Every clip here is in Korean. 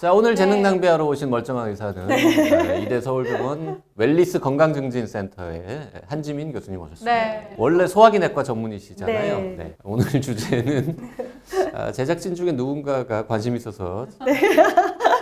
자 오늘 네. 재능 낭비하러 오신 멀쩡한 의사는 네, 이대 서울병원 웰리스 건강증진센터의 한지민 교수님 오셨습니다. 네. 원래 소화기내과 전문의시잖아요. 네. 네. 오늘 주제는 아, 제작진 중에 누군가가 관심 있어서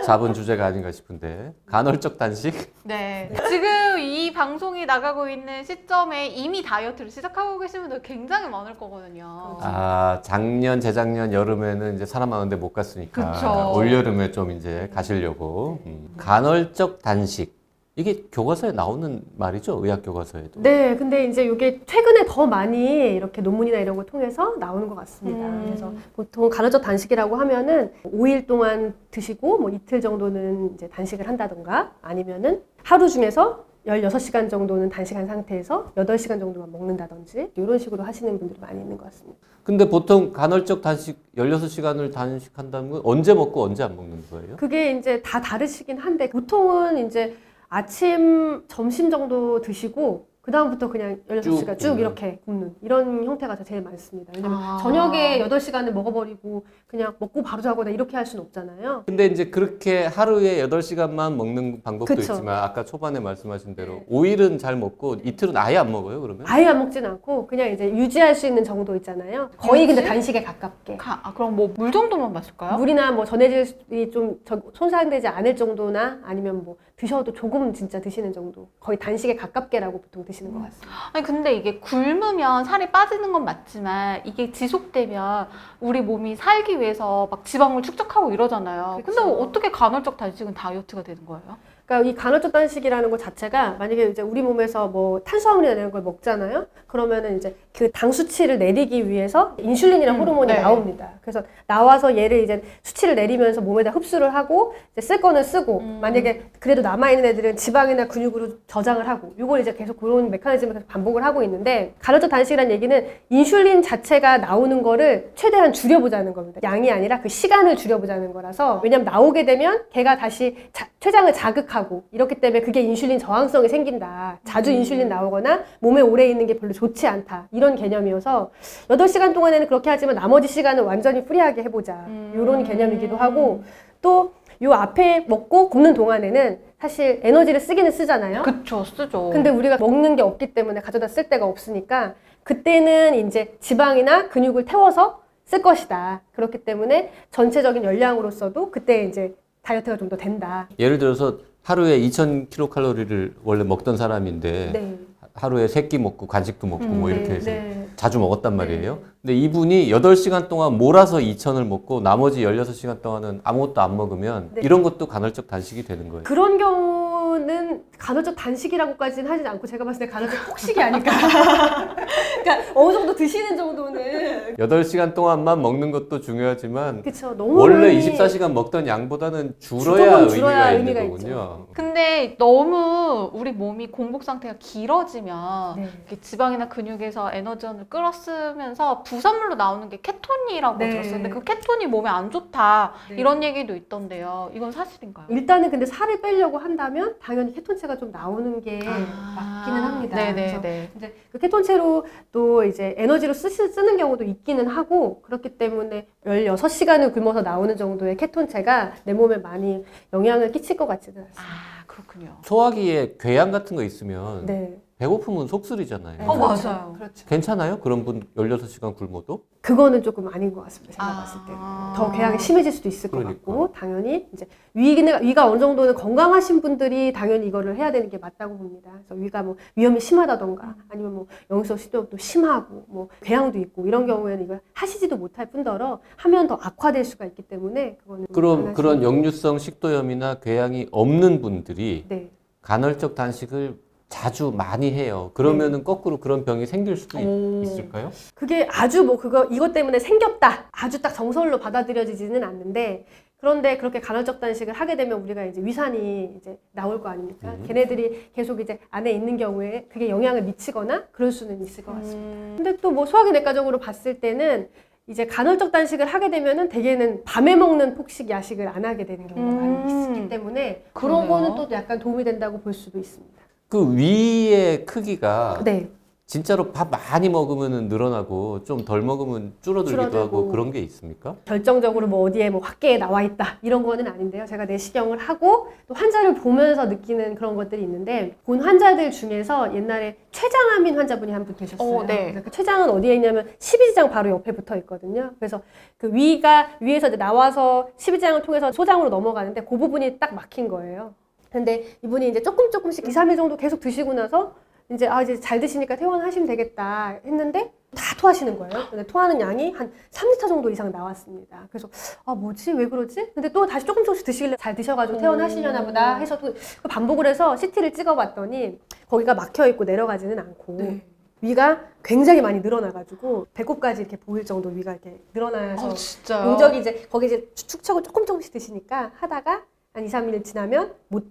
네. 잡은 주제가 아닌가 싶은데 간헐적 단식 네. 지금 이 방송이 나가고 있는 시점에 이미 다이어트를 시작하고 계신 분들 굉장히 많을 거거든요. 아 작년 재작년 여름에는 이제 사람 많은데 못 갔으니까 그쵸. 올 여름에 좀 이제 가시려고 음. 간헐적 단식 이게 교과서에 나오는 말이죠 의학 교과서에도 네 근데 이제 이게 최근에 더 많이 이렇게 논문이나 이런 걸 통해서 나오는 것 같습니다 음. 그래서 보통 간헐적 단식이라고 하면은 5일 동안 드시고 뭐 이틀 정도는 이제 단식을 한다던가 아니면은 하루 중에서 16시간 정도는 단식한 상태에서 8시간 정도만 먹는다든지 이런 식으로 하시는 분들이 많이 있는 것 같습니다 근데 보통 간헐적 단식 16시간을 단식한다는 건 언제 먹고 언제 안 먹는 거예요? 그게 이제 다 다르시긴 한데 보통은 이제 아침, 점심 정도 드시고 그 다음부터 그냥 16시간 쭉 쭉. 이렇게 굽는 이런 형태가 제일 많습니다. 왜냐면 아. 저녁에 8시간을 먹어버리고 그냥 먹고 바로 자거나 이렇게 할 수는 없잖아요. 근데 이제 그렇게 하루에 8시간만 먹는 방법도 그쵸. 있지만 아까 초반에 말씀하신 대로 5일은 잘 먹고 이틀은 아예 안 먹어요 그러면? 아예 안 먹진 않고 그냥 이제 유지할 수 있는 정도 있잖아요. 거의 근데? 단식에 가깝게. 가- 아, 그럼 뭐 물 정도만 마실까요? 물이나 뭐 전해질이 좀 저- 손상되지 않을 정도나 아니면 뭐 드셔도 조금 진짜 드시는 정도. 거의 단식에 가깝게라고 보통 드시는 것 같습니다. 아니 근데 이게 굶으면 살이 빠지는 건 맞지만 이게 지속되면 우리 몸이 살기 위해서 막 지방을 축적하고 이러잖아요. 근데 그쵸. 어떻게 간헐적 단식은 다이어트가 되는 거예요? 그러니까 이 간헐적 단식이라는 것 자체가 만약에 이제 우리 몸에서 뭐 탄수화물이나 이런 걸 먹잖아요. 그러면은 이제 그 당 수치를 내리기 위해서 인슐린이라는 음, 호르몬이 네. 나옵니다. 그래서 나와서 얘를 이제 수치를 내리면서 몸에다 흡수를 하고 이제 쓸 거는 쓰고 음. 만약에 그래도 남아 있는 애들은 지방이나 근육으로 저장을 하고 이걸 이제 계속 그런 메커니즘을 계속 반복을 하고 있는데 간헐적 단식이라는 얘기는 인슐린 자체가 나오는 거를 최대한 줄여보자는 겁니다. 양이 아니라 그 시간을 줄여보자는 거라서 왜냐면 나오게 되면 걔가 다시 자- 췌장을 자극하고 이렇기 때문에 그게 인슐린 저항성이 생긴다. 자주 인슐린 나오거나 몸에 오래 있는 게 별로 좋지 않다. 이런 개념이어서 8시간 동안에는 그렇게 하지만 나머지 시간은 완전히 free하게 해보자. 음. 이런 개념이기도 하고 또 요 앞에 먹고 굶는 동안에는 사실 에너지를 쓰기는 쓰잖아요. 그쵸 쓰죠. 근데 우리가 먹는 게 없기 때문에 가져다 쓸 데가 없으니까 그때는 이제 지방이나 근육을 태워서 쓸 것이다. 그렇기 때문에 전체적인 열량으로서도 그때 이제 다이어트가 좀 더 된다. 예를 들어서 하루에 2000kcal를 원래 먹던 사람인데 네. 하루에 세 끼 먹고 간식도 먹고 음, 뭐 이렇게 네, 해서 네. 자주 먹었단 말이에요. 근데 이분이 8시간 동안 몰아서 2,000을 먹고 나머지 16시간 동안은 아무것도 안 먹으면 네. 이런 것도 간헐적 단식이 되는 거예요. 그런 경우 는 간헐적 단식이라고까지는 하진 않고 제가 봤을 때 간헐적 폭식이 아닐까. 그러니까 어느 정도 드시는 정도는 8시간 동안만 먹는 것도 중요하지만 그쵸 너무 원래 많이 24시간 먹던 양보다는 줄어야, 줄어야 의미가, 의미가 있는 거군요. 근데 너무 우리 몸이 공복 상태가 길어지면 네. 지방이나 근육에서 에너지원을 끌어쓰면서 부산물로 나오는 게 케톤이라고 네. 들었어요. 근데 그 케톤이 몸에 안 좋다 네. 이런 얘기도 있던데요. 이건 사실인가요? 일단은 근데 살을 빼려고 한다면 당연히 케톤체가 좀 나오는 게 아. 맞기는 합니다. 그래서 네네네. 이제 그 케톤체로 또 이제 에너지로 쓰, 쓰는 경우도 있기는 하고 그렇기 때문에 16시간을 굶어서 나오는 정도의 케톤체가 내 몸에 많이 영향을 끼칠 것 같지는 않습니다. 아 그렇군요. 소화기에 궤양 같은 거 있으면 네. 배고프면 속쓰리잖아요. 어, 맞아요. 그렇죠. 괜찮아요? 그런 분 16시간 굶어도? 그거는 조금 아닌 것 같습니다. 제가 아. 봤을 때. 더 궤양이 심해질 수도 있을 것 그러니까. 같고 당연히 이제 위기가, 위가 어느 정도는 건강하신 분들이 당연히 이거를 해야 되는 게 맞다고 봅니다. 그래서 위가 뭐 위험이 심하다던가 아니면 뭐 영성 시도도 심하고 뭐 궤양도 있고 이런 경우에는 이걸 하시지도 못할 뿐더러 하면 더 악화될 수가 있기 때문에 그거는 안 그럼 그런 게- 역류성 식도염이나 궤양이 없는 분들이 네. 간헐적 단식을 자주 많이 해요. 그러면은 거꾸로 그런 병이 생길 수도 있- 오. 있을까요? 그게 아주 뭐 그거 이것 때문에 생겼다 아주 딱 정설로 받아들여지지는 않는데 그런데 그렇게 간헐적 단식을 하게 되면 우리가 이제 위산이 이제 나올 거 아닙니까? 음. 걔네들이 계속 이제 안에 있는 경우에 그게 영향을 미치거나 그럴 수는 있을 것 같습니다. 음. 근데 또 뭐 소화기 내과적으로 봤을 때는 이제 간헐적 단식을 하게 되면은 대개는 밤에 먹는 폭식 야식을 안 하게 되는 경우가 많이 음. 있기 때문에 그런 그러네요. 거는 또 약간 도움이 된다고 볼 수도 있습니다. 그 위의 크기가 네. 진짜로 밥 많이 먹으면 늘어나고 좀 덜 먹으면 줄어들기도 줄어들고. 하고 그런 게 있습니까? 결정적으로 뭐 어디에 뭐 확계에 나와 있다 이런 거는 아닌데요. 제가 내시경을 하고 또 환자를 보면서 느끼는 그런 것들이 있는데 본 환자들 중에서 옛날에 췌장암인 환자분이 한 분 계셨어요. 어, 네. 그 췌장은 어디에 있냐면 십이지장 바로 옆에 붙어 있거든요. 그래서 그 위가 위에서 이제 나와서 십이지장을 통해서 소장으로 넘어가는데 그 부분이 딱 막힌 거예요. 근데 이분이 이제 조금 조금씩 2, 3일 정도 계속 드시고 나서 이제 아 이제 잘 드시니까 퇴원하시면 되겠다 했는데 다 토하시는 거예요. 근데 토하는 양이 한 3리터 정도 이상 나왔습니다. 그래서 아 뭐지 왜 그러지? 근데 또 다시 조금 조금씩 드시길래 잘 드셔가지고 퇴원하시려나 보다 해서 또 반복을 해서 CT를 찍어봤더니 거기가 막혀 있고 내려가지는 않고 네. 위가 굉장히 많이 늘어나가지고 배꼽까지 이렇게 보일 정도 위가 이렇게 늘어나서 아? 용적이 이제 거기 이제 축척을 조금 조금씩 드시니까 하다가 한 2, 3일 지나면 못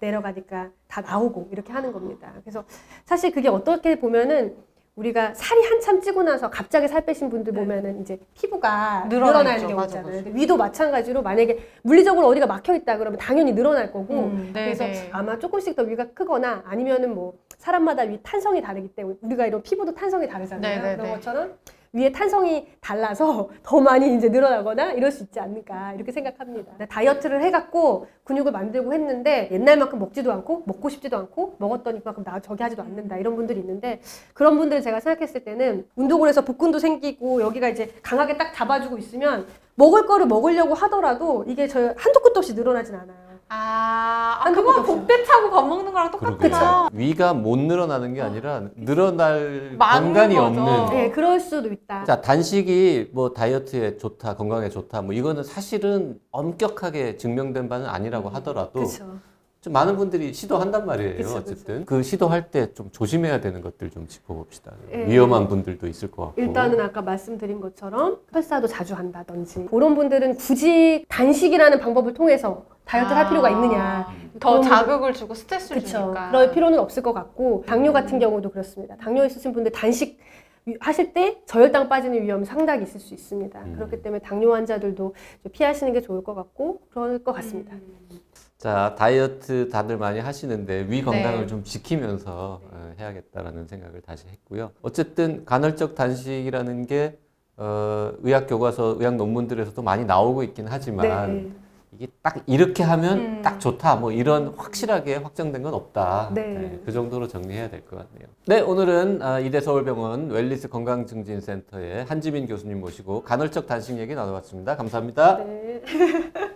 내려가니까 다 나오고 이렇게 하는 겁니다. 그래서 사실 그게 어떻게 보면은 우리가 살이 한참 찌고 나서 갑자기 살 빼신 분들 보면은 이제 피부가 네. 늘어나 늘어나는. 경우 있잖아요. 위도 마찬가지로 만약에 물리적으로 어디가 막혀 있다 그러면 당연히 늘어날 거고 음, 네, 그래서 네. 아마 조금씩 더 위가 크거나 아니면은 뭐 사람마다 위 탄성이 다르기 때문에 우리가 이런 피부도 탄성이 다르잖아요. 네, 네, 그런 네. 것처럼 위에 탄성이 달라서 더 많이 이제 늘어나거나 이럴 수 있지 않을까 이렇게 생각합니다. 다이어트를 해갖고 근육을 만들고 했는데 옛날만큼 먹지도 않고 먹고 싶지도 않고 먹었더니 그만큼 나 저기 하지도 않는다 이런 분들이 있는데 그런 분들 제가 생각했을 때는 운동을 해서 복근도 생기고 여기가 이제 강하게 딱 잡아주고 있으면 먹을 거를 먹으려고 하더라도 이게 저 한도 끝도 없이 늘어나진 않아요. 아, 아 없이. 복대 차고 밥 먹는 거랑 똑같구나. 위가 못 늘어나는 게 아니라 늘어날 많은 공간이 거죠. 없는. 네, 그럴 수도 있다. 자, 단식이 뭐 다이어트에 좋다, 건강에 좋다, 뭐 이거는 사실은 엄격하게 증명된 바는 아니라고 하더라도 그렇죠. 좀 많은 분들이 시도한단 말이에요. 그쵸, 어쨌든 그 시도할 때 좀 조심해야 되는 것들 좀 짚어봅시다. 예. 위험한 분들도 있을 것 같고. 일단은 아까 말씀드린 것처럼 설사도 자주 한다든지 그런 분들은 굳이 단식이라는 방법을 통해서 다이어트를 할 필요가 있느냐 더 자극을 주고 스트레스를 그렇죠. 주니까. 그럴 필요는 없을 것 같고 당뇨 같은 경우도 그렇습니다. 당뇨 있으신 분들 단식 위- 하실 때 저혈당 빠지는 위험이 상당히 있을 수 있습니다. 음. 그렇기 때문에 당뇨 환자들도 좀 피하시는 게 좋을 것 같고 그럴 것 같습니다. 자, 다이어트 다들 많이 하시는데 위 건강을 네. 좀 지키면서 어, 해야겠다라는 생각을 다시 했고요. 어쨌든 간헐적 단식이라는 게 어, 의학 교과서, 의학 논문들에서도 많이 나오고 있긴 하지만 네. 이게 딱 이렇게 하면 음. 딱 좋다 뭐 이런 확실하게 확정된 건 없다. 네. 그 정도로 정리해야 될 것 같네요. 네, 오늘은 아, 이대 서울병원 웰리스 건강증진센터의 한지민 교수님 모시고 간헐적 단식 얘기 나눠봤습니다. 감사합니다. 네.